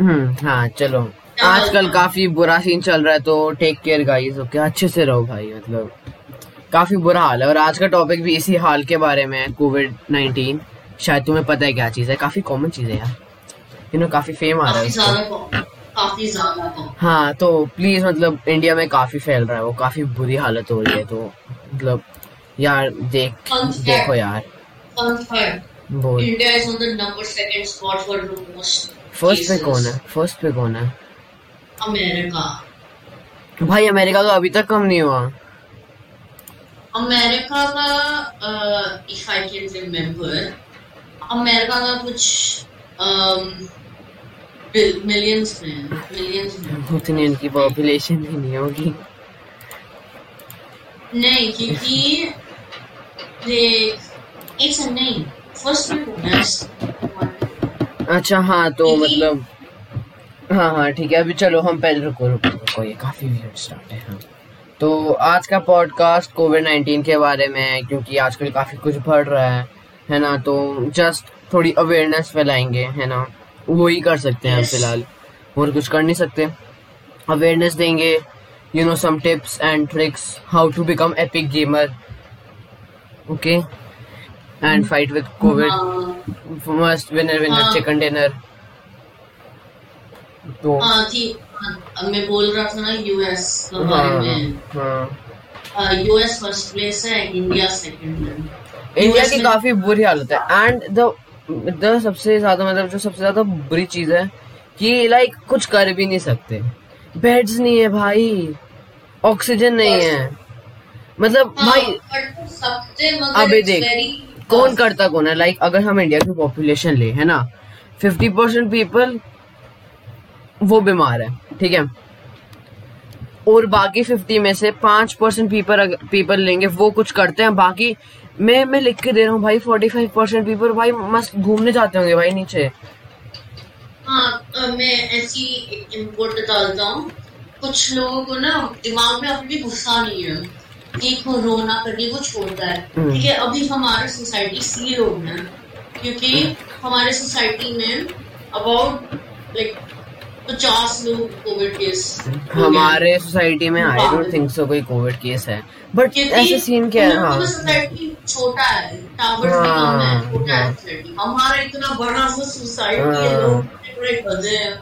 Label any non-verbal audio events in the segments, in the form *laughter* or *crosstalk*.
हम्म हाँ चलो। आजकल काफ़ी बुरा सीन चल रहा है तो टेक केयर गाइस ओके अच्छे से रहो भाई मतलब। काफ़ी बुरा हाल है और आज का टॉपिक भी इसी हाल के बारे में है कोविड नाइनटीन शायद तुम्हें पता है क्या चीज़ है काफ़ी कॉमन चीज़ है यार। यू नो काफ़ी फेम आ रहा है काफ़ी ज़्यादा हाँ तो प्लीज़ मतलब इंडिया में काफ़ी फैल रहा है वो काफ़ी बुरी हालत हो रही है तो मतलब यार देख देखो यार। बोल। India is on the number second spot for the most first पे कौन है? फ़र्स्ट पे कौन है? अमेरिका। भाई अमेरिका तो अभी तक कम नहीं हुआ। अमेरिका का if I can remember America का कुछ मिलियंस में मिलियंस में। उतनी उनकी पॉपुलेशन भी नहीं होगी। नहीं क्योंकि देख एक नहीं। फ़र्स्ट में अच्छा हाँ तो मतलब हाँ हाँ ठीक है अभी चलो हम पहले रुको रुको रुको ये काफ़ी weird स्टार्ट है हाँ। तो आज का पॉडकास्ट कोविड नाइन्टीन के बारे में है क्योंकि आजकल काफ़ी कुछ बढ़ रहा है है ना तो जस्ट थोड़ी अवेयरनेस फैलाएँगे है ना। वो ही कर सकते हैं Yes. फ़िलहाल और कुछ कर नहीं सकते। अवेयरनेस देंगे you know some tips and tricks how to become epic gamer okay and fight with Covid हाँ मस्ट विनर विनर हाँ। चिकन डिनर तो हाँ ठीक मैं बोल रहा था ना यूएस के बारे हाँ। में हाँ यूएस फ़र्स्ट प्लेस है इंडिया सेकंड है। इंडिया की में- काफ़ी बुरी हालत है। एंड द द सबसे ज़्यादा मतलब जो सबसे ज़्यादा बुरी चीज़ है कि लाइक कुछ कर भी नहीं सकते। बेड्स नहीं है भाई। ऑक्सीजन नहीं है। मतलब हाँ, भाई सबसे अबे देख। कौन करता कौन है? लाइक अगर हम इंडिया की पॉपुलेशन ले, है ना? फिफ्टी परसेंट पीपल वो बीमार है, ठीक है? और बाकी फिफ्टी में से पाँच परसेंट पीपल पीपल लेंगे, वो कुछ करते हैं। बाकी मैं मैं लिख के दे रहा हूँ भाई फोर्टी फाइव परसेंट पीपल भाई, मस्त घूमने जाते होंगे भाई नीचे। हाँ मैं ऐसी इनपुट डालता हूँ। कुछ लोगों को ना दिमाग में भी गुस्सा नहीं है। कि कोरोना करने को छोड़ता है। हम्म। ठीक है अभी हमारे सोसाइटी सी लोग हैं क्योंकि हमारे सोसाइटी में अबाउट लाइक पचास लोग कोविड केस हमारे सोसाइटी में आई डोंट थिंक सो कोई कोविड केस है। बट ऐसे सीन क्या है? हाँ। सोसाइटी छोटा है टावर्स भी कम है हाँ, छोटा है हाँ। हमारा इतना बड़ा सा सोसाइटी है हाँ। लोग हैं।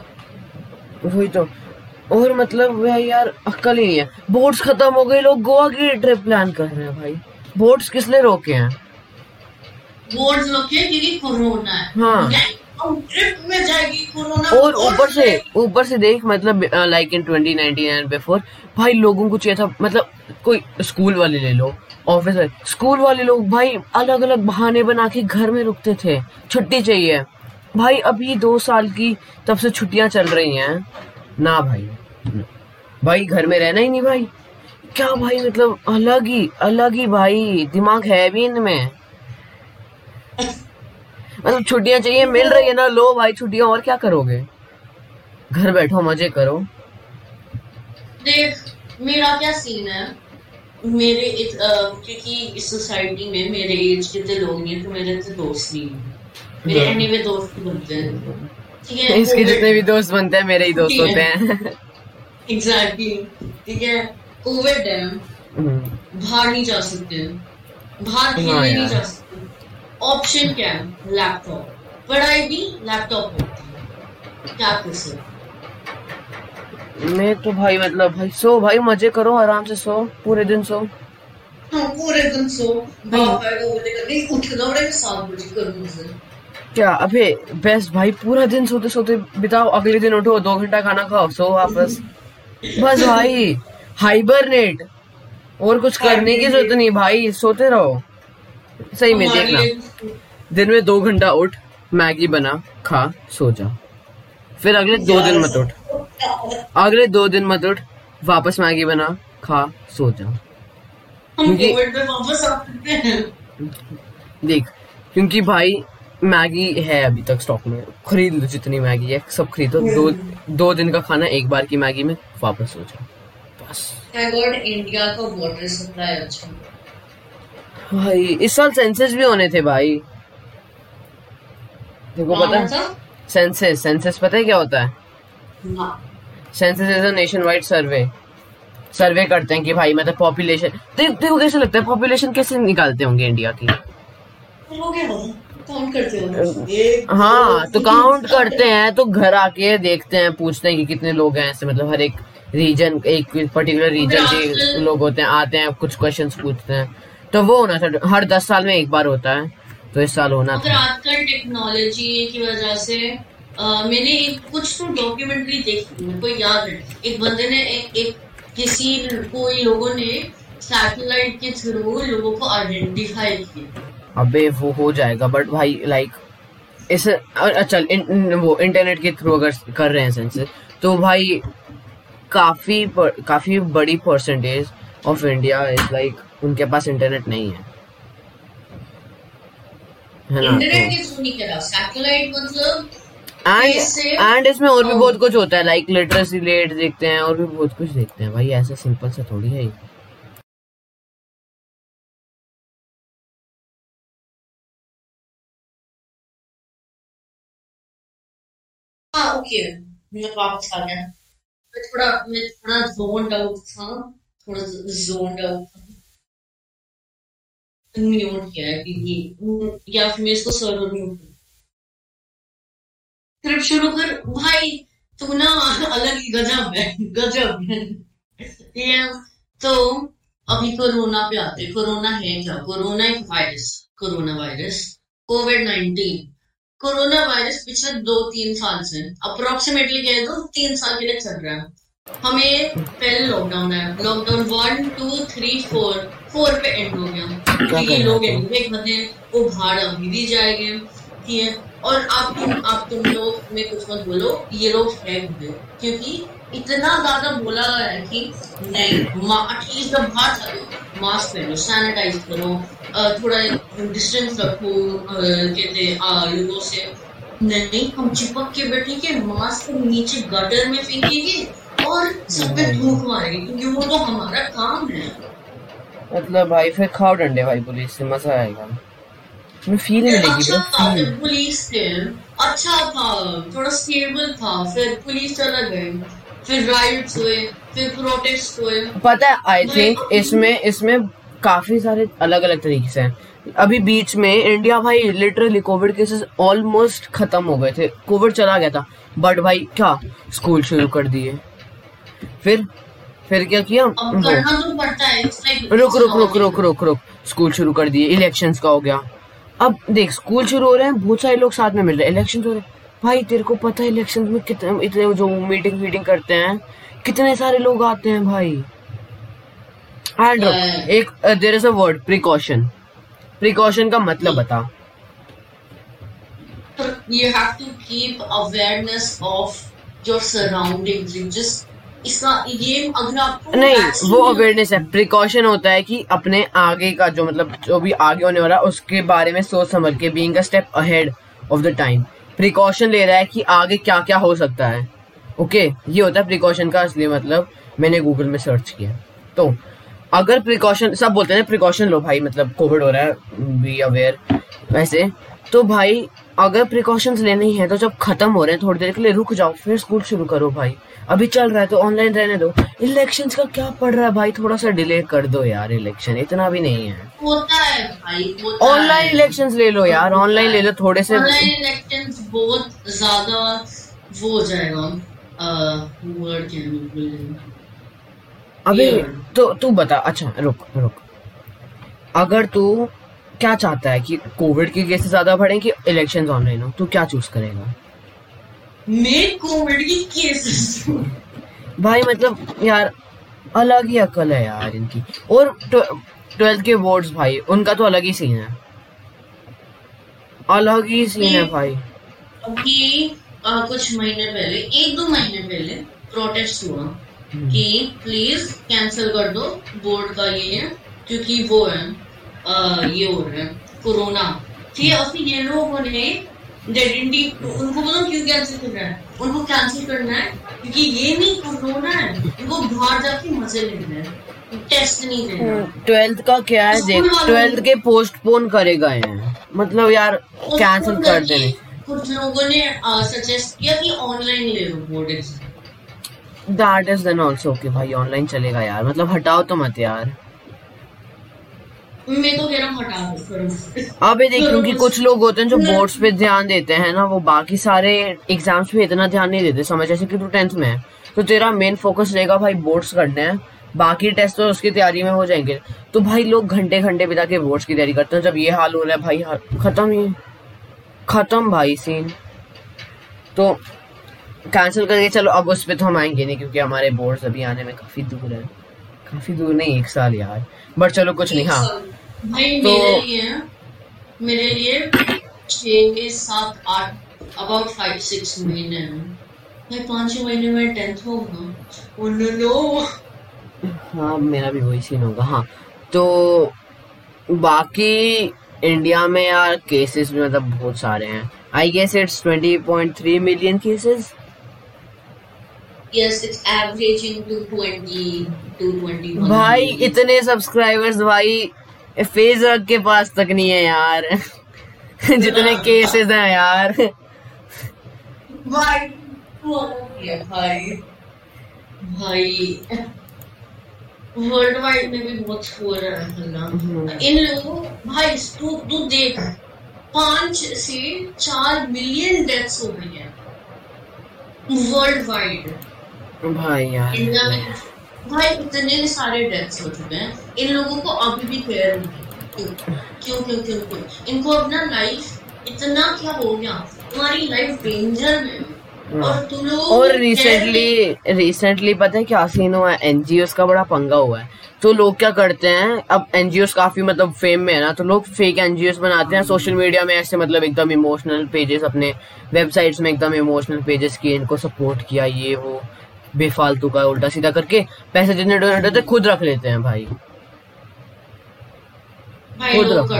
वही तो। और मतलब वह यार अक्कल ही नहीं है। बोट्स खत्म हो गए लोग गोवा की ट्रिप प्लान कर रहे हैं भाई। बोट्स किस लिए रोके हैं? लोग है क्योंकि कोरोना है। हाँ। ट्रिप में जाएगी कोरोना और ऊपर से ऊपर से देख मतलब लाइक इन 2019 एंड बिफोर भाई लोगों को चाहिए था मतलब कोई स्कूल वाले ले लो ऑफ़िस स्कूल वाले लोग भाई अलग अलग बहाने बना के घर में रुकते थे। छुट्टी चाहिए। भाई अभी दो साल की तब से छुट्टियाँ चल रही हैं। ना भाई। भाई घर में रहना ही नहीं भाई। क्या भाई मतलब अलग ही अलग ही भाई। दिमाग है भी इनमें। मतलब छुट्टियाँ चाहिए मिल रही है ना लो भाई छुट्टियाँ और क्या करोगे? घर बैठो मज़े करो। देख मेरा क्या सीन है? मेरे इत, अ, क्योंकि इस सोसाइटी में मेरे एज के इतने लोग नहीं है तो मेरे इतने दोस्त नहीं है। मेरे हाँ। एनी में दोस्त बनते हैं है। इसके जितने भी दोस्त बनते हैं मेरे ही दोस्त होते हैं। एग्जैक्टली ठीक है? कोविड है हम्म, बाहर नहीं जा सकते। बाहर हाँ खेलने नहीं यार। जा सकते। ऑप्शन क्या है? लैपटॉप पढ़ाई भी लैपटॉप होती है। क्या कर सकते मैं तो भाई मतलब भाई सो भाई मज़े करो आराम से सो पूरे दिन सो। हाँ पूरे दिन सो। बाप आएगा बोलेगा नहीं उठना पड़ेगा सात बजे करूँ क्या अबे बेस्ट भाई पूरा दिन सोते सोते बिताओ अगले दिन उठो दो घंटा खाना खाओ सो वापस। बस भाई हाइबरनेट और कुछ करने की ज़रूरत नहीं भाई सोते रहो। सही में देखना। दिन में दो घंटा उठ मैगी बना खा सो जा। फिर अगले दो दिन मत उठ। अगले दो दिन मत उठ वापस मैगी बना खा सो जा। क्योंकि- देख क्योंकि भाई मैगी है अभी तक स्टॉक में। खरीद लो जितनी मैगी है सब खरीदो। दो दो दिन का खाना एक बार की मैगी में वापस हो जाओ। बस। इंडिया का वाटर सप्लाई अच्छा भाई इस साल सेंसस भी होने थे भाई। तुमको पता है? सेंसस सेंसस पता है क्या होता है? Census is a nationwide survey survey करते हैं कि भाई मतलब पॉपुलेशन देखो कैसे लगता है पॉपुलेशन कैसे निकालते होंगे इंडिया की? हो गया काउंट करते हो हाँ तो काउंट करते हैं तो घर आके देखते हैं पूछते हैं कि कितने लोग हैं ऐसे मतलब हर एक रीजन एक पर्टिकुलर रीजन के लोग होते हैं आते हैं कुछ क्वेश्चन पूछते हैं। तो वो होना था हर दस साल में एक बार होता है तो इस साल होना अगर था। आजकल टेक्नोलॉजी की वजह से मैंने एक कुछ तो डॉक्यूमेंट्री देखी मेरे को याद है। एक बंदे ने एक, एक किसी कोई लोगों ने सैटेलाइट के थ्रू लोगों को आइडेंटिफाई किया। अबे वो हो जाएगा बट भाई लाइक इस अच्छा इन, इन- वो इंटरनेट के थ्रू अगर कर रहे हैं सेंसस तो भाई काफ़ी काफ़ी बड़ी percentage of India is like उनके पास इंटरनेट नहीं है। है मतलब एंड एंड इसमें और भी Oh. बहुत कुछ होता है लाइक लिटरेसी रेट देखते हैं और भी बहुत कुछ देखते हैं। भाई ऐसा सिंपल से थोड़ी है ओके मुझे वापस आ गया मैं थोड़ा मैं थोड़ा जोन था, थोड़ा जोन था। म्यूट किया है कि ये फिर मैं इसको सर्वर म्यूट करूँ शुरू कर, भाई, तू ना अलग ही गजब है गजब है। ये तो अभी कोरोना पे आते कोरोना है क्या? कोरोना एक virus corona virus Covid nineteen corona virus पिछले दो तीन साल से अप्रोक्सीमेटली कह दो तीन साल के लिए चल रहा है। हमें पहले लॉकडाउन आया। Lockdown one two three four four पे एंड हो गया। ये लोग? एक बंदे वो भाड़ अभी भी जाएँगे ठीक है? और आप तुम आप तुम लोग में कुछ मत बोलो ये लोग है क्योंकि इतना ज़्यादा बोला गया है कि नहीं एटलीस्ट जब बाहर चलो मास्क पहनो सैनिटाइज करो थोड़ा डिस्टेंस रखो कहते लोगों से। नहीं हम चिपक के बैठेंगे मास्क नीचे गटर में फेंकेंगे और सब पे थूक मारेंगे क्योंकि वो तो हमारा काम है। मतलब भाई फिर खाओ डंडे भाई पुलिस से मज़ा आएगा। मैं फील मिलेगी अच्छा ब्रो था फिर पुलिस थे अच्छा था थोड़ा स्टेबल था फिर पुलिस चला गए। फिर राइट्स हुए फिर प्रोटेस्ट हुए पता है आई थिंक इसमें इसमें काफ़ी सारे अलग अलग तरीके से हैं। अभी बीच में इंडिया भाई लिटरली कोविड केसेस ऑलमोस्ट खत्म हो गए थे। कोविड चला गया था। बट भाई क्या? स्कूल शुरू कर दिए। फिर फिर क्या किया? अब करना तो पड़ता है रुक रुक रुक रुक रुक रुक। स्कूल शुरू कर दिए। इलेक्शंस का हो गया। अब देख स्कूल शुरू हो रहे हैं बहुत सारे लोग साथ में मिल रहे हैं। इलेक्शन हो रहे हैं। भाई तेरे को पता है इलेक्शन में कितने इतने जो मीटिंग वीटिंग करते हैं कितने सारे लोग आते हैं भाई। एंड। एक there is a word precaution precaution का मतलब बता। Have to keep awareness of your surroundings. You just इसका ये अगर आपको नहीं वो अवेयरनेस है। प्रिकॉशन होता है कि अपने आगे का जो मतलब जो भी आगे होने वाला उसके बारे में सोच समझ के being a step ahead of the time precaution ले रहा है कि आगे क्या क्या हो सकता है। ओके ये होता है प्रिकॉशन का असली मतलब मैंने गूगल में सर्च किया। तो अगर प्रिकॉशन सब बोलते हैं प्रिकॉशन लो भाई मतलब कोविड हो रहा है बी अवेयर वैसे तो भाई अगर प्रिकॉशंस लेने ही है तो जब खत्म हो रहे हैं थोड़ी देर के लिए रुक जाओ फिर स्कूल शुरू करो भाई। अभी चल रहा है तो ऑनलाइन रहने दो। इलेक्शन का क्या पड़ रहा है भाई? थोड़ा सा डिले कर दो यार इलेक्शन इतना भी नहीं है। होता है भाई ऑनलाइन इलेक्शन ले लो यार ऑनलाइन ले लो थोड़े से ऑनलाइन इलेक्शंस बहुत ज़्यादा वो हो जाएगा। Yeah. तो तू बता अच्छा रुक रुक। अगर तू क्या चाहता है कि कोविड के केसेस ज़्यादा बढ़े कि इलेक्शंस ऑनलाइन हो? तू क्या चूज़ करेगा? मैं कोविड की केसेस भाई मतलब यार अलग ही अकल है यार इनकी। और ट्वेल्थ के बोर्ड्स भाई उनका तो अलग ही सीन है। अलग ही सीन है भाई। अभी अ, कुछ महीने पहले एक दो महीने पहले प्रोटेस्ट हुआ कि प्लीज़ कैंसिल कर दो बोर्ड का ये क्योंकि वो है। ये हो रहा है कोरोना। ठीक है फिर ये लोगों ने डेडेंटी उनको बोलो क्यों कैंसिल कर रहा है। उनको कैंसिल करना है क्योंकि ये नहीं कोरोना है उनको बाहर जाके मज़े लेना है। टेस्ट नहीं देना। ट्वेल्थ का क्या है देख ट्वेल्थ के पोस्टपोन करे गए हैं। मतलब यार कैंसिल कर देने। कुछ लोगों ने सजेस्ट किया कि ऑनलाइन ले लो board exam that is then also okay भाई ऑनलाइन चलेगा यार। मतलब हटाओ तो मत यार। मैं तो कह रहा हूँ हटा अबे देख क्योंकि कुछ लोग होते हैं जो बोर्ड्स पे ध्यान देते हैं ना वो बाकी सारे एग्ज़ाम्स पे इतना ध्यान नहीं देते समझ जैसे कि तू टेंथ में है। तो तेरा मेन फोकस रहेगा भाई बोर्ड्स करने हैं। बाकी टेस्ट तो उसकी तैयारी में हो जाएँगे। तो भाई लोग घंटे घंटे बिता के बोर्ड्स की तैयारी करते हैं। जब ये हाल हो रहा है भाई खत्म ही। खत्म भाई सीन तो कैंसिल करके चलो अब उस पे तो हम आएँगे नहीं क्योंकि हमारे बोर्ड्स अभी आने में काफ़ी दूर है। काफ़ी दूर नहीं एक साल यार। बट चलो कुछ नहीं हाँ। भाई तो- मेरे लिए मेरे लिए छह सात आठ अबाउट फाइव सिक्स महीने हैं। भाई पाँच छह महीने में टेंथ होगा। no हाँ मेरा भी वही सीन होगा हाँ। तो बाकी इंडिया में यार केसेस भी मतलब बहुत सारे हैं। I guess it's twenty point three million cases yes it's averaging to 20 to 21 भाई इतने सब्सक्राइबर्स भाई फेसबुक के पास तक नहीं है यार। जितने केसेस हैं यार। भाई भाई। भाई। वर्ल्ड वाइड में भी बहुत हो रहा है ना? हम्म। इन लोगों भाई तू तू देख। पाँच से चार मिलियन डेथ्स हो गई है। वर्ल्ड वाइड भाई यार। इंडिया में भाई इतने सारे डेथ्स हो चुके हैं। इन लोगों को अभी भी केयर नहीं क्यों? क्यों क्यों क्यों क्यों? इनको अपना लाइफ इतना क्या हो गया? तुम्हारी लाइफ डेंजर में। और तुम लोग और रिसेंटली रिसेंटली पता है क्या सीन हुआ है? एनजीओ का बड़ा पंगा हुआ है। तो लोग क्या करते हैं? अब एनजीओ काफ़ी मतलब फेम में है ना तो लोग फेक एनजीओ बनाते हैं सोशल मीडिया में ऐसे मतलब एकदम इमोशनल पेजेस अपने वेबसाइट्स में एकदम इमोशनल पेजेस किए इनको सपोर्ट किया ये वो। बेफालतू का उल्टा सीधा करके पैसे जितने डोनेट होते खुद रख लेते हैं भाई। खुद रखो।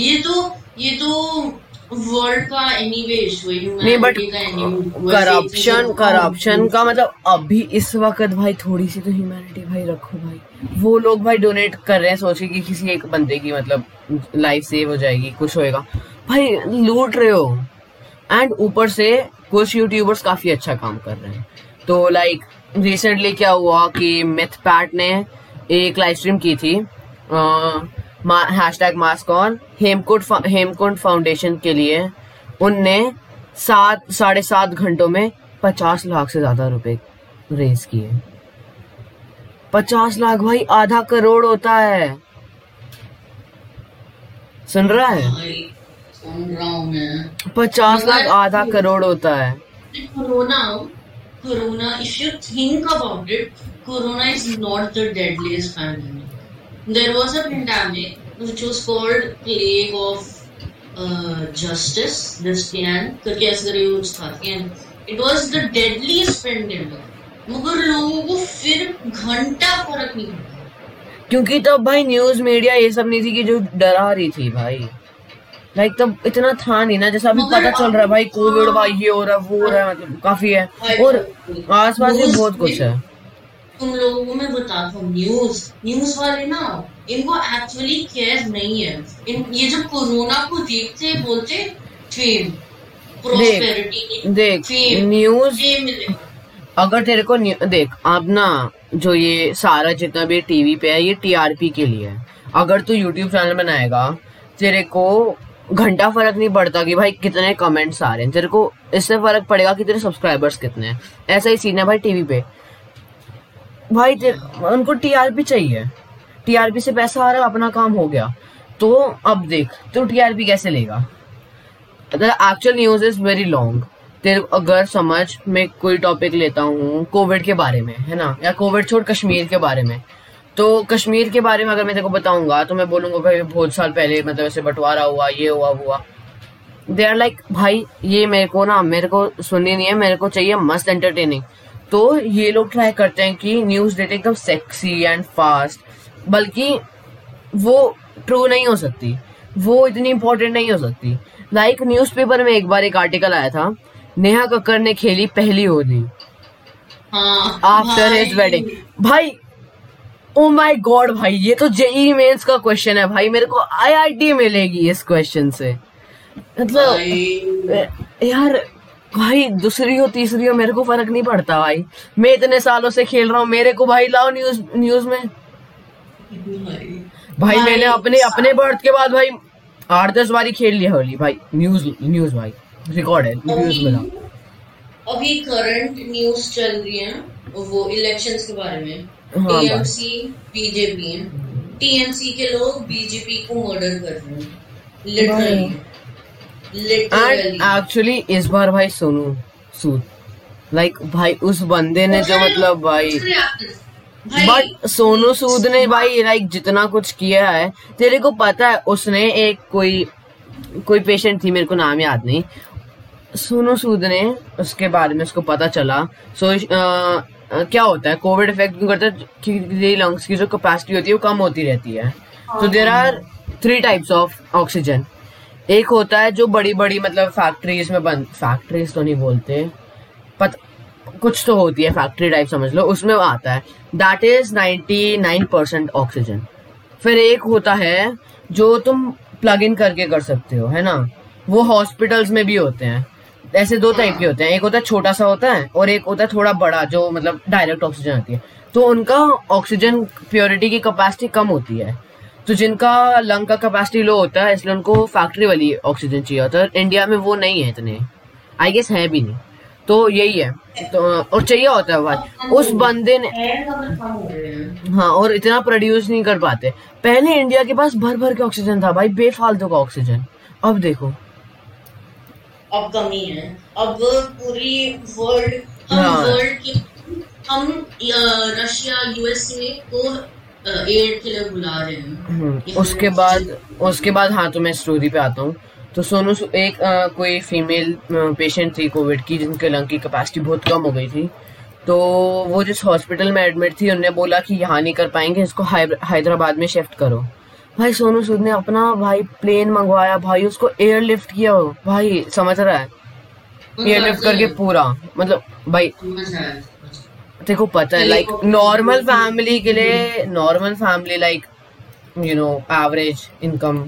ये तो ये तो वर्ल्ड का एनीवे इशू है नहीं बट करप्शन करप्शन का मतलब अभी इस वक्त भाई थोड़ी सी तो ह्यूमैनिटी भाई रखो भाई। वो लोग भाई डोनेट कर रहे हैं सोच के कि किसी एक बंदे की मतलब लाइफ सेव हो जाएगी कुछ होएगा। भाई लूट रहे हो। एंड ऊपर से कुछ यूट्यूबर्स काफ़ी अच्छा काम कर रहे हैं। तो लाइक रिसेंटली क्या हुआ कि मिथ पैट ने एक लाइव स्ट्रीम की थी hashtag mask on Hemkunt Hemkunt foundation के लिए। उनने सात साढ़े सात घंटों में पचास लाख से ज़्यादा रुपए रेज किए। पचास लाख भाई आधा करोड़ होता है। सुन रहा है? पचास लाख आधा करोड़ होता है? Corona, if you think about it, Corona is not the deadliest pandemic. There was a pandemic which was called Plague of uh, Justice, this can, करके ऐसे करके कुछ था and it was the deadliest pandemic. मगर लोगों को फिर घंटा फ़र्क नहीं पड़ा क्योंकि तब भाई न्यूज़ मीडिया ये सब नहीं थी कि जो डरा रही थी भाई लाइक तब इतना था नहीं ना जैसा अभी पता चल रहा है भाई कोविड भाई ये हो रहा है वो हो रहा है मतलब काफ़ी है। और आस पास भी बहुत कुछ है। तुम लोगों को मैं बताता हूँ न्यूज़ न्यूज़ वाले ना इनको एक्चुअली केयर नहीं है। इन ये जब कोरोना को देखते बोलते फेम प्रोस्पेरिटी देख न्यूज़ अगर तेरे को देख अब ना जो ये सारा जितना भी टीवी पे है ये टीआरपी के लिए है। अगर तू यूट्यूब चैनल बनाएगा तेरे को घंटा फ़र्क नहीं पड़ता कि भाई कितने कमेंट्स आ रहे हैं। तेरे को इससे फ़र्क पड़ेगा कि तेरे सब्सक्राइबर्स कितने हैं। ऐसा ही सीन है भाई टीवी पे। भाई उनको टीआरपी चाहिए। टीआरपी से पैसा आ रहा है, अपना काम हो गया। तो अब देख, तू टीआरपी कैसे लेगा? Actual news is very long तेरे अगर समझ मैं कोई टॉपिक लेता हूँ कोविड के बारे में, है ना? या कोविड छोड़ कश्मीर के बारे में तो कश्मीर के बारे में अगर मैं तेरे को बताऊँगा तो मैं बोलूँगा भाई बहुत साल पहले मतलब ऐसे बंटवारा हुआ ये हुआ हुआ। दे आर लाइक भाई ये मेरे को ना मेरे को सुननी नहीं है मेरे को चाहिए मस्त एंटरटेनिंग तो ये लोग ट्राई करते हैं कि न्यूज़ देते एकदम सेक्सी एंड फास्ट बल्कि वो ट्रू नहीं हो सकती। वो इतनी इंपॉर्टेंट नहीं हो सकती। लाइक like, न्यूज़पेपर में एक बार एक आर्टिकल आया था नेहा कक्कर ने खेली पहली होली आफ्टर हिज वेडिंग भाई ओ माय गॉड भाई ये तो जेई मेंस का क्वेश्चन है भाई मेरे को आईआईटी मिलेगी इस क्वेश्चन से। मतलब यार भाई दूसरी हो तीसरी हो मेरे को फ़र्क नहीं पड़ता भाई। मैं इतने सालों से खेल रहा हूँ मेरे को भाई लाओ न्यूज़ न्यूज़ में। भाई भाई मैंने अपने अपने बर्थ के बाद भाई आठ दस बारी खेल लिया होली भाई। न्यूज़ न्यूज़ भाई। रिकॉर्ड है न्यूज़ में लाओ अभी करंट न्यूज़ चल रही है। वो इलेक्शंस के बारे में। टीएमसी बीजेपी टीएमसी के लोग बीजेपी को मर्डर कर रहे हैं। लिटरली एक्चुअली इस बार भाई सोनू सूद लाइक like, भाई उस बंदे ने जो मतलब भाई बट सोनू सूद ने भाई लाइक जितना कुछ किया है तेरे को पता है उसने एक कोई कोई पेशेंट थी मेरे को नाम याद नहीं। सोनू सूद ने उसके बारे में उसको पता चला। सो क्या होता है कोविड इफ़ेक्ट क्यों करता है? कि लंग्स की जो कैपेसिटी होती है वो कम होती रहती है। तो there are three types of oxygen एक होता है जो बड़ी बड़ी मतलब फैक्ट्रीज में बन फैक्ट्रीज तो नहीं बोलते। पत कुछ तो होती है फैक्ट्री टाइप समझ लो उसमें आता है। दैट इज़ 99% परसेंट ऑक्सीजन फिर एक होता है जो तुम प्लग इन करके कर सकते हो है ना? वो हॉस्पिटल्स में भी होते हैं। ऐसे दो टाइप के होते हैं। एक होता है छोटा सा होता है और एक होता है थोड़ा बड़ा, जो मतलब डायरेक्ट ऑक्सीजन आती है। तो उनका ऑक्सीजन प्योरिटी की कैपेसिटी कम होती है। तो जिनका लंग का कैपेसिटी लो होता है, इसलिए उनको फैक्ट्री वाली ऑक्सीजन चाहिए होता है। इंडिया में वो नहीं है इतने। आई गेस है भी नहीं। तो यही है। तो और चाहिए होता है भाई उस बंदे ने हाँ और इतना प्रोड्यूस नहीं कर पाते। पहले इंडिया के पास भर भर के ऑक्सीजन था भाई। बेफालतू का ऑक्सीजन अब देखो। अब कमी है। अब पूरी वर्ल्ड हम हाँ। वर्ल्ड की हम रशिया यूएसए को एड के लिए बुला रहे हैं। हम्म, उसके बाद उसके बाद हाँ तो मैं स्टोरी पे आता हूँ। तो सोनू एक अ, कोई फीमेल पेशेंट थी कोविड की जिनके लंग की कैपेसिटी बहुत कम हो गई थी। तो वो जिस हॉस्पिटल में एडमिट थी उन्होंने बोला कि यहाँ नहीं कर पाएँगे इसको हैदराबाद में शिफ्ट करो। भाई सोनू सूद ने अपना भाई प्लेन मंगवाया। भाई उसको एयरलिफ्ट किया हो भाई समझ रहा है? एयरलिफ्ट करके पूरा। मतलब भाई को पता है लाइक नॉर्मल फैमिली के लिए normal family like you know average income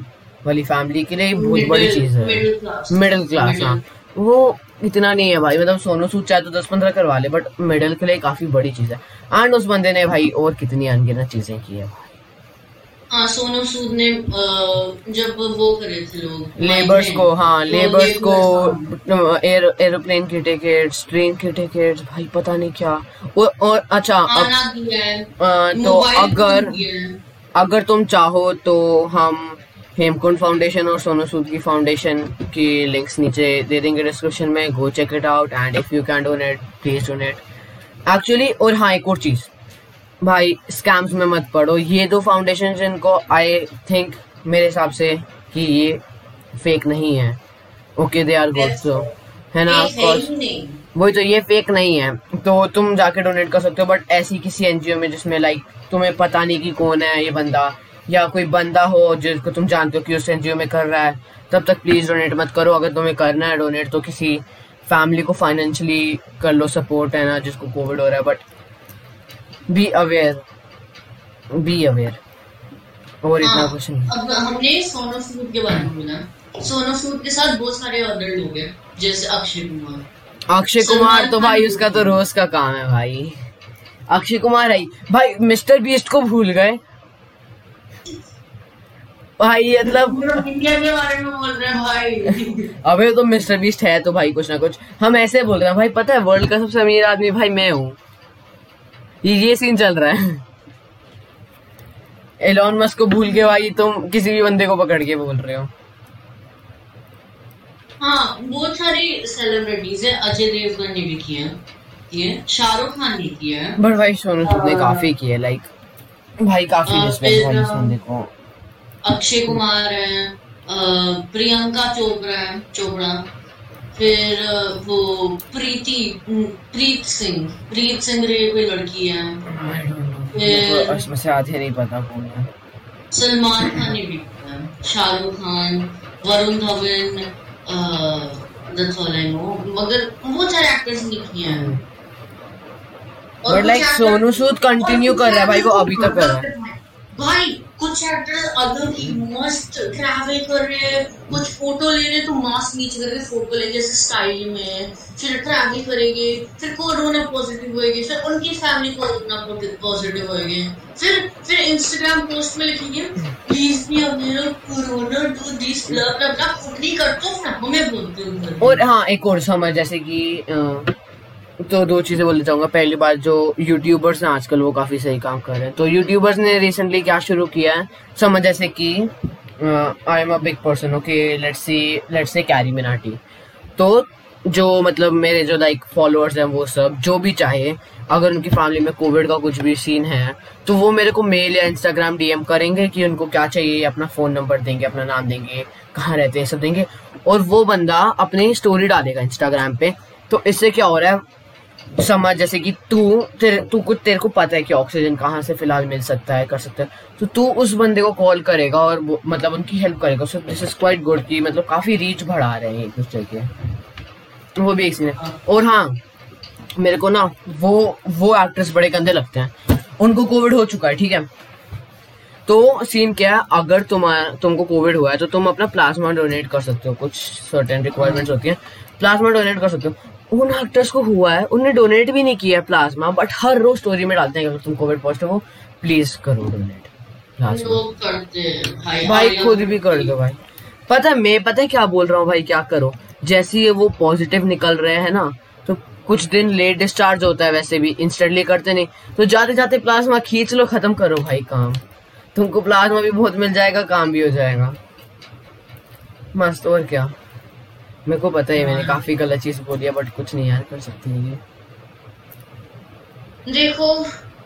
वाली फैमिली के लिए बहुत बड़ी चीज़ है। मिडिल क्लास हाँ। वो इतना नहीं है भाई। मतलब सोनू सूद चाहे तो दस पंद्रह करवा ले बट मिडिल के लिए काफ़ी बड़ी चीज़ है। एंड उस बंदे ने भाई और कितनी अनगिनत चीज़ें की है। हाँ सोनू सूद ने जब वो करे थे लोग। लेबर्स को हाँ लेबर्स को एयर एरोप्लेन के टिकट्स ट्रेन के टिकट्स भाई पता नहीं क्या। और, और अच्छा अब तो अगर। अगर तुम चाहो तो हम हेमकुंड फाउंडेशन और सोनू सूद की फाउंडेशन की लिंक्स नीचे दे देंगे डिस्क्रिप्शन में। Go check it out and if you can donate please donate actually और हाँ एक और चीज़। भाई स्कैम्स में मत पड़ो। ये दो फाउंडेशन जिनको आई थिंक मेरे हिसाब से कि ये फेक नहीं है। Okay they are good so है ना वही तो ये फेक नहीं है। तो तुम जाके डोनेट कर सकते हो बट ऐसी किसी एनजीओ में जिसमें लाइक तुम्हें पता नहीं कि कौन है ये बंदा या कोई बंदा हो जिसको तुम जानते हो कि उस एनजीओ में कर रहा है तब तक प्लीज़ डोनेट मत करो। अगर तुम्हें करना है डोनेट तो किसी फैमिली को फाइनेंशियली कर लो सपोर्ट है ना जिसको कोविड हो रहा है। But be aware be aware और हाँ, इतना कुछ नहीं। अब हमने सोनू सूद के बारे में बोला। सोनू सूद के साथ बहुत सारे अदर लोग हैं जैसे अक्षय कुमार। अक्षय कुमार तो भाई उसका तो रोज का काम है भाई। अक्षय कुमार है। भाई मिस्टर बीस्ट को भूल गए। भाई मतलब इंडिया के बारे में बोल रहे हैं भाई। अबे तो मिस्टर बीस्ट है तो भाई कुछ ना कुछ। हम ऐसे बोल रहे हैं भाई पता है वर्ल्ड का सबसे अमीर आदमी भाई मैं हूँ। ये ये सीन चल रहा है। एलॉन मस्क को भूल के भाई तुम किसी भी बंदे को पकड़ के बोल रहे हो। हाँ बहुत सारी सेलिब्रिटीज है अजय देवगन ने भी किया है। ये शाहरुख खान ने किया है। बट भाई सोनू सूद ने काफ़ी किया लाइक भाई काफ़ी हाँ, हाँ। को। अक्षय कुमार है प्रियंका चोपड़ा है चोपड़ा। फिर वो प्रीति प्रीत सिंह प्रीत सिंह रे कोई लड़की है. फिर- मेरे से आधे नहीं पता कौन है। सलमान खान भी Shahrukh Khan Varun Dhawan that's all I know मगर बहुत सारे एक्टर्स ने किए हैं और but like Sonu Sood continue कर रहा है भाई वो अभी तक कर रहा है। भाई, कुछ एक्टर अगर की मस्त ट्रैवल कर रहे हैं, कुछ फ़ोटो ले रहे हैं तो मास्क नीचे करके फ़ोटो लेंगे जैसे स्टाइल में। फिर ट्रैवल करेंगे, फिर कोरोना पॉजिटिव होएँगे, फिर उनकी फैमिली कोरोना पॉजिटिव होएँगे। फिर फिर इंस्टाग्राम पोस्ट में लिखेंगे प्लीज़ भी मेरा corona do this blah blah blah खुद नहीं करते हमें बोलते हो और हाँ एक और समझ, जैसे कि तो दो चीज़ें बोलना चाहूँगा। पहली बात जो यूट्यूबर्स हैं आजकल, वो काफ़ी सही काम कर रहे हैं। तो यूट्यूबर्स ने रिसेंटली क्या शुरू किया है? समझ जैसे कि I am a big person okay let's see let's say Carry Minati तो जो मतलब मेरे जो लाइक फॉलोअर्स हैं वो सब, जो भी चाहे, अगर उनकी फैमिली में कोविड का कुछ भी सीन है तो वो मेरे को मेल या इंस्टाग्राम डीएम करेंगे कि उनको क्या चाहिए, अपना फ़ोन नंबर देंगे, अपना नाम देंगे, कहाँ रहते हैं सब देंगे। और वो बंदा अपनी स्टोरी डालेगा इंस्टाग्राम पे। तो इससे क्या हो रहा है समझ, जैसे कि तू, तेरे, तू कुछ तेरे को पता है कि ऑक्सीजन कहाँ से फ़िलहाल मिल सकता है, कर सकता है। तो तू उस बंदे को कॉल करेगा और मतलब उनकी हेल्प करेगा। So this is quite good कि मतलब काफ़ी रीच बढ़ा रहे हैं एक दूसरे के। वो भी एक सीन है। और हाँ मेरे को ना वो वो एक्ट्रेस बड़े गंदे लगते हैं। उनको कोविड हो चुका है, ठीक है? तो सीन क्या है? अगर तुम्हारा तुमको कोविड हुआ है तो तुम अपना प्लाज्मा डोनेट कर सकते हो। कुछ सर्टेन रिक्वायरमेंट्स होती है। प्लाज्मा डोनेट कर सकते हो। उन एक्टर्स को हुआ है। उन्होंने डोनेट भी नहीं किया है प्लाज्मा बट हर रोज स्टोरी में डालते हैं अगर तुम कोविड पॉजिटिव हो प्लीज़ करो डोनेट प्लाज्मा भाई खुद भी कर दो भाई। पता है मैं पता है क्या बोल रहा हूँ भाई क्या करो? जैसे ही वो पॉजिटिव निकल रहे हैं ना तो कुछ दिन लेट डिस्चार्ज होता है वैसे भी इंस्टेंटली करते नहीं। तो जाते जाते प्लाज्मा खींच लो खत्म करो भाई काम। तुमको प्लाज्मा भी बहुत मिल जाएगा काम भी हो जाएगा। मस्त और क्या? मेरे को पता है मैंने काफ़ी गलत चीज़ बोली है बट कुछ नहीं यार कर सकते हैं ये। देखो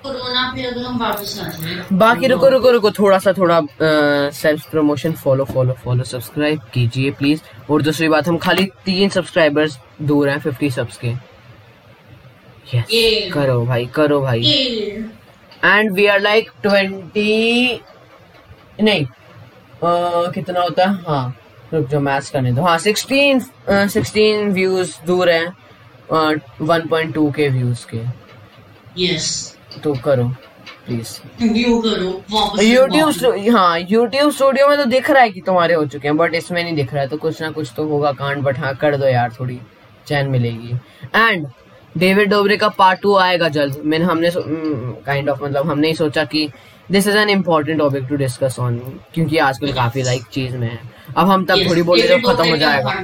कोरोना पे अगर हम वापस आ जाए बाकी रुको रुको रुको थोड़ा सा थोड़ा self promotion follow follow follow subscribe कीजिए प्लीज़ और दूसरी बात हम खाली तीन सब्सक्राइबर्स दूर हैं फिफ्टी सब्स के। यस करो भाई करो भाई। And we are like twenty नहीं कितना होता? है हाँ। रुक जो मैथ्स करने दो। हाँ सिक्सटीन सिक्सटीन व्यूज़ दूर हैं one point two K views के। यस तो करो प्लीज़ यूट्यूब हाँ यूट्यूब स्टूडियो में तो दिख रहा है कि तुम्हारे हो चुके हैं बट इसमें नहीं दिख रहा है तो कुछ ना कुछ तो होगा कांड बट हाँ कर दो यार थोड़ी चैन मिलेगी। एंड डेविड डोबरे का पार्ट टू आएगा जल्द। मैंने हमने काइंड ऑफ़ मतलब हमने ही सोचा कि this is an important topic to discuss on क्योंकि आजकल काफ़ी लाइक चीज़ में है। अब हम तब थोड़ी बोले David खत्म हो जाएगा।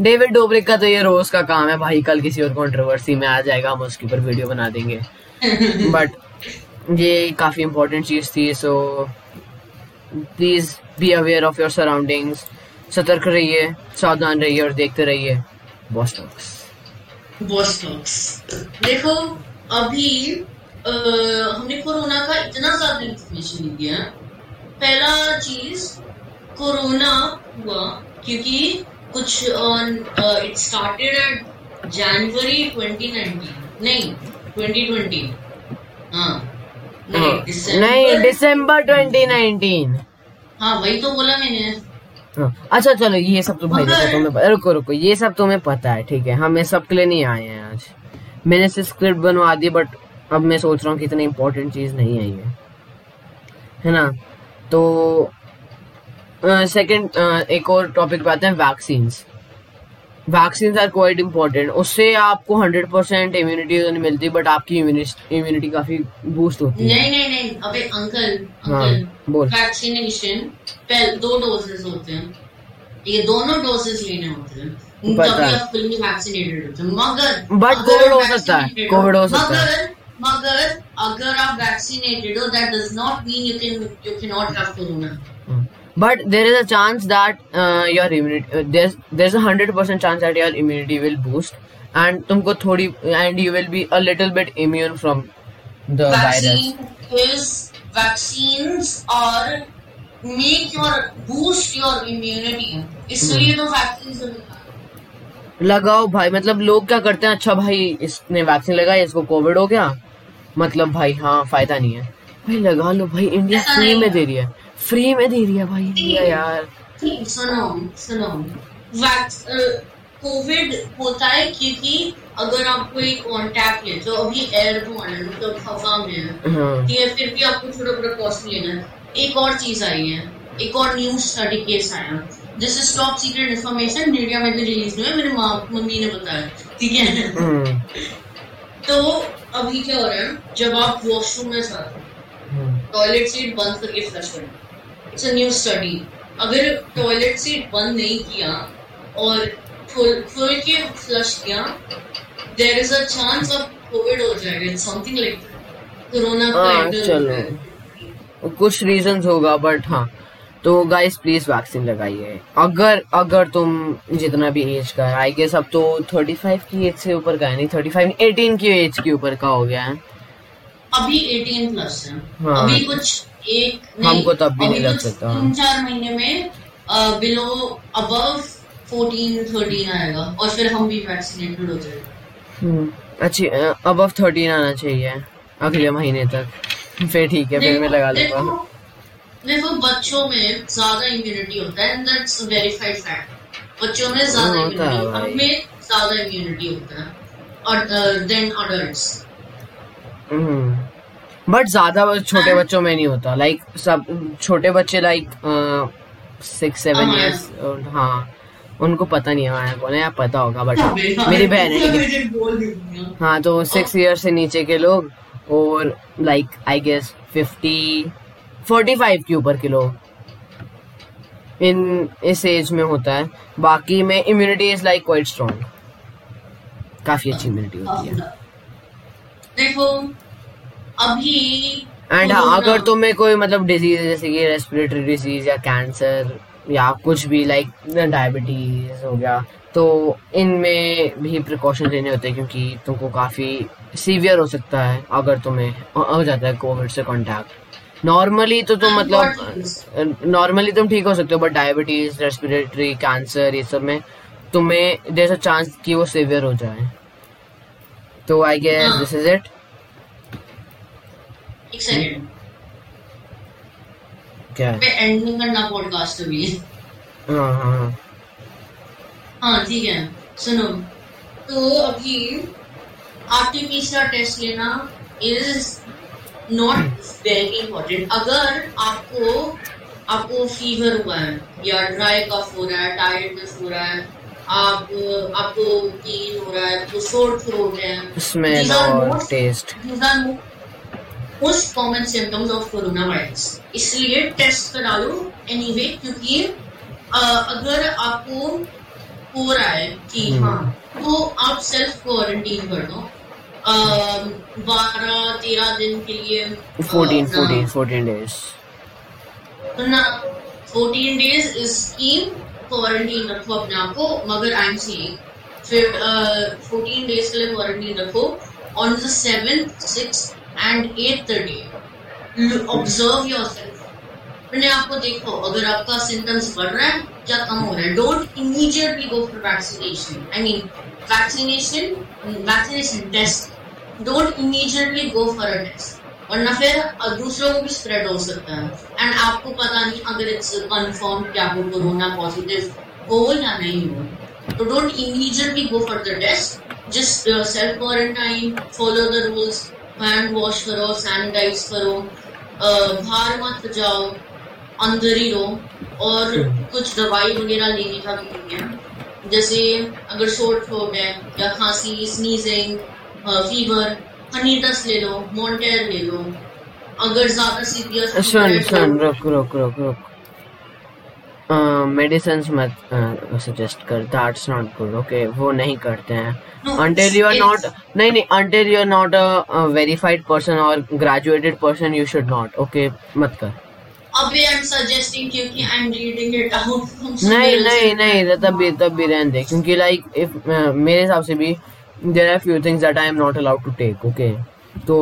डेविड डोबरिक का तो ये रोज का काम है भाई कल किसी और कंट्रोवर्सी में आ जाएगा हम उसके ऊपर वीडियो बना देंगे। *laughs* बट ये काफ़ी इम्पोर्टेंट चीज़ थी so please be aware of your surroundings सतर्क रहिए सावधान रहिए और देखते रहिए। बॉस टॉक्स बॉस टॉक्स देखो अभी हमने कोरोना का इतना ज़्यादा इंफॉर्मेशन दिया। पहला चीज़ कोरोना हुआ क्योंकि कुछ on it started at January 2019 नहीं 2020 हाँ नहीं दिसंबर नहीं दिसंबर 2019 हाँ वही तो बोला मैंने। हाँ, अच्छा चलो ये सब तो भाई तुम्हें रुको रुको ये सब तुम्हें पता है ठीक है? हम इस सब के लिए नहीं आए हैं आज। मैंने सिर्फ़ स्क्रिप्ट बनवा दी बट अब मैं सोच रहा हूँ कि इतनी इम्पोर्टेंट चीज़ नहीं है। ये है ना? तो सेकंड एक और टॉपिक पे आते हैं vaccine vaccine are quite important उससे आपको हंड्रेड परसेंट इम्यूनिटी तो नहीं मिलती बट आपकी इम्यूनिटी काफ़ी बूस्ट होती है। नहीं नहीं नहीं अबे अंकल हाँ, अंकल बोल। वैक्सीनेशन पहले दो डोजेस होते हैं। ये दोनों डोजेस लेने होते हैं। पता तभी है। हैं। हो सकता है, कोविड हो हो- सकता है। मगर अगर आप वैक्सीनेटेड हो that does not mean you can you can not have corona But there is a chance that uh, your immunity uh, there's there's a hundred percent chance that your immunity will boost and तुमको थोड़ी and you will be a little bit immune from the Vaccine virus. vaccine is vaccines are make your boost your immunity इसलिए तो vaccine लगाओ भाई मतलब लोग क्या करते हैं अच्छा भाई इसने वैक्सीन लगाई इसको कोविड हो गया मतलब भाई हाँ फ़ायदा नहीं है। भाई लगा लो भाई इंडिया फ्री में दे रही है। फ्री में दे रही है भाई इंडिया यार। सुनो सुनो। कोविड होता है क्योंकि अगर आप कोई कॉन्टैक्ट ले जो अभी एयरबोर्न है मतलब हवा में है हाँ। ठीक है फिर भी आपको छोटा प्रिकॉशन लेना है। एक और चीज़ आई है एक और न्यूज़ स्टडी केस आया। This is top secret information media में भी रिलीज़ हुआ है मेरे मम्मी ने बताया ठीक है? हम्म, *laughs* तो अभी क्या हो रहा है? जब आप वॉशरूम में जाते हो हम्म, टॉयलेट सीट बंद करके फ्लश करना इट्स अ न्यू स्टडी अगर टॉयलेट सीट बंद नहीं किया और खोल खोल के फ्लश किया there is a chance of Covid हो जाएगा. समथिंग लाइक कोरोना का हाँ चलो। कुछ रीजंस होगा बट हाँ। तो गाइस प्लीज़ वैक्सीन लगाइए। अगर अगर तुम जितना भी एज का है आई गेस अब तो 35 की एज से ऊपर का है नहीं 35 18 की एज के ऊपर का हो गया है। अभी 18 प्लस है। हाँ। अभी कुछ एक हमको तब भी अभी नहीं लग सकता। तीन चार महीने में बिलो अबव 14 13 आएगा और फिर हम भी वैक्सीनेटेड हो जाएँगे। हम्म, अच्छी अब थर्टीन आना चाहिए अगले महीने तक। फिर ठीक है फिर मैं लगा लूँगा। देखो बच्चों में ज़्यादा इम्यूनिटी होता है एंड दैट्स वेरीफाइड फैक्ट बच्चों में ज़्यादा हाँ, है इम्यूनिटी भाई। हमें ज़्यादा इम्यूनिटी होता है और देन अडल्ट्स बट। ज़्यादा छोटे बच्चों में नहीं होता लाइक सब छोटे बच्चे लाइक सिक्स सेवन हाँ। इयर्स हाँ उनको पता नहीं है हमारे को ना पता होगा बट *laughs* मेरी बहन है है हाँ तो सिक्स ईयर से नीचे के लोग और like I guess fifty forty five के ऊपर किलो। इन इस एज में होता है। बाकी में immunity is like quite strong काफ़ी अच्छी इम्यूनिटी होती है। देखो अभी एंड हाँ अगर तुम्हें कोई मतलब डिज़ीज़ जैसे कि रेस्पिरेटरी डिज़ीज़ या कैंसर या कुछ भी लाइक डायबिटीज़ हो गया तो इनमें भी प्रिकॉशन लेने होते हैं क्योंकि तुमको काफ़ी सीवियर हो सकता है अगर तुम्हें हो जाता है कोविड से कांटेक्ट नॉर्मली तो तुम मतलब नॉर्मली तुम ठीक हो सकते हो बट डायबिटीज़ रेस्पिरेटरी कैंसर ये सब में तुम्हें देर अ चांस कि वो सीवियर हो जाए। तो I guess. This is it क्या है? पे करना पॉडकास्ट अभी। हाँ हाँ हाँ। हाँ ठीक है। सुनो तो अभी आरटीपीसीआर टेस्ट लेना इज़ नॉट वेरी इंपॉर्टेंट अगर आपको आपको फीवर हुआ है या ड्राई कफ हो रहा है टायर्डनेस हो रहा है आप आपको पेन हो रहा है आपको शोर थ्रोट है स्मेल और test most common symptoms of corona virus इसलिए टेस्ट करा लो एनीवे क्योंकि अगर आपको हो रहा है कि हम्म। हाँ तो आप सेल्फ क्वारंटीन कर दो। बारह तेरह दिन के लिए फोर्टीन फोर्टीन फोर्टीन डेज़ ना fourteen days is scheme quarantine रखो अपने आप को मगर आई एम सेइंग फिर फोर्टीन डेज़ के लिए क्वारंटीन रखो on the seventh six and eight day observe yourself अपने आप को देखो अगर आपका सिम्टम्स बढ़ रहा है या कम हो रहा है don't immediately go for vaccination I mean vaccination vaccination test don't immediately go for a test वरना फिर दूसरों को भी स्प्रेड हो सकता है। एंड आपको पता नहीं अगर इट्स कंफर्म कि आपको कोरोना पॉजिटिव हो या नहीं हो। तो don't immediately go for the test just self quarantine follow the rules hand wash करो सैनिटाइज करो बाहर मत जाओ अंदर ही रहो। और कुछ दवाई वगैरह लेने का भी नहीं है। जैसे अगर शोर्ट है या खांसी स्नीजिंग फीवर हनी टस ले लो मोन्टेर ले लो अगर ज़्यादा सीरियस सुन सुन रुक रुक रुक रुक। मेडिसिन मत सजेस्ट कर दैट्स नॉट गुड ओके वो नहीं करते हैं। You are it's- not नहीं नहीं you are not a, a verified person or graduated person you should not okay मत कर। अभी आई एम सजेस्टिंग क्योंकि I am reading it out नहीं नहीं नहीं तब भी तब भी रहने दे क्योंकि लाइक इफ़ मेरे हिसाब से भी there are few things that I am not allowed to take okay तो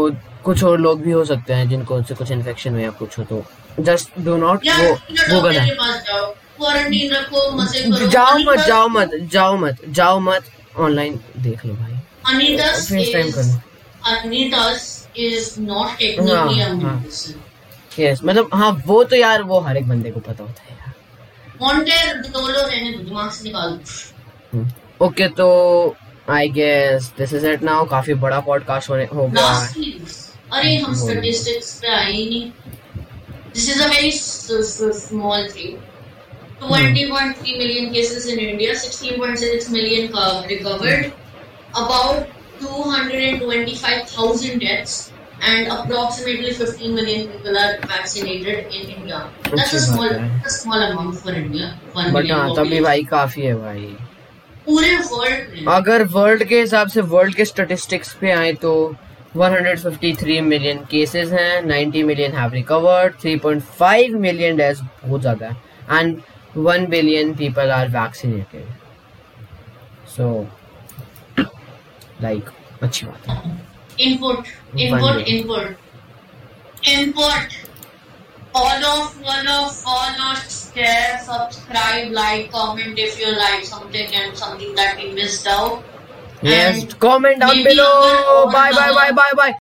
कुछ और लोग भी हो सकते हैं जिनको उनसे कुछ इन्फेक्शन हो या कुछ हो तो जस्ट डू नॉट वो वो के जाओ क्वारंटीन रखो मज़े करो जाओ मत जाओ मत जाओ मत जाओ मत ऑनलाइन देख लो भाई। Time इज़ करो। अनीटस इज़ नॉट टेक्निकली हाँ, अ हाँ। मेडिसिन यस मतलब हाँ वो तो यार वो हर एक बंदे को पता होता है यार। हम्म, ओके तो I guess this is it now काफ़ी बड़ा पॉडकास्ट होने हो गया अरे हम। स्टैटिस्टिक्स पे आए ही नहीं। This is a very small thing 20.3 million cases in India, 16.6 million co- recovered, about 225,000 deaths, and approximately 15 million people are vaccinated in India. That's a small, a small amount for India. Million हाँ तभी. भाई काफ़ी है भाई पूरे world में अगर world के हिसाब से वर्ल्ड के स्टेटिस्टिक्स पे आए तो 153 मिलियन केसेस हैं 90 million have recovered 3.5 million deaths बहुत ज़्यादा है and 1 billion people are vaccinated so like अच्छी बात है input, input, input, input. Follow, follow, follow, share, subscribe, like, comment if you like something and something that we missed out. yes And comment down below bye bye bye bye bye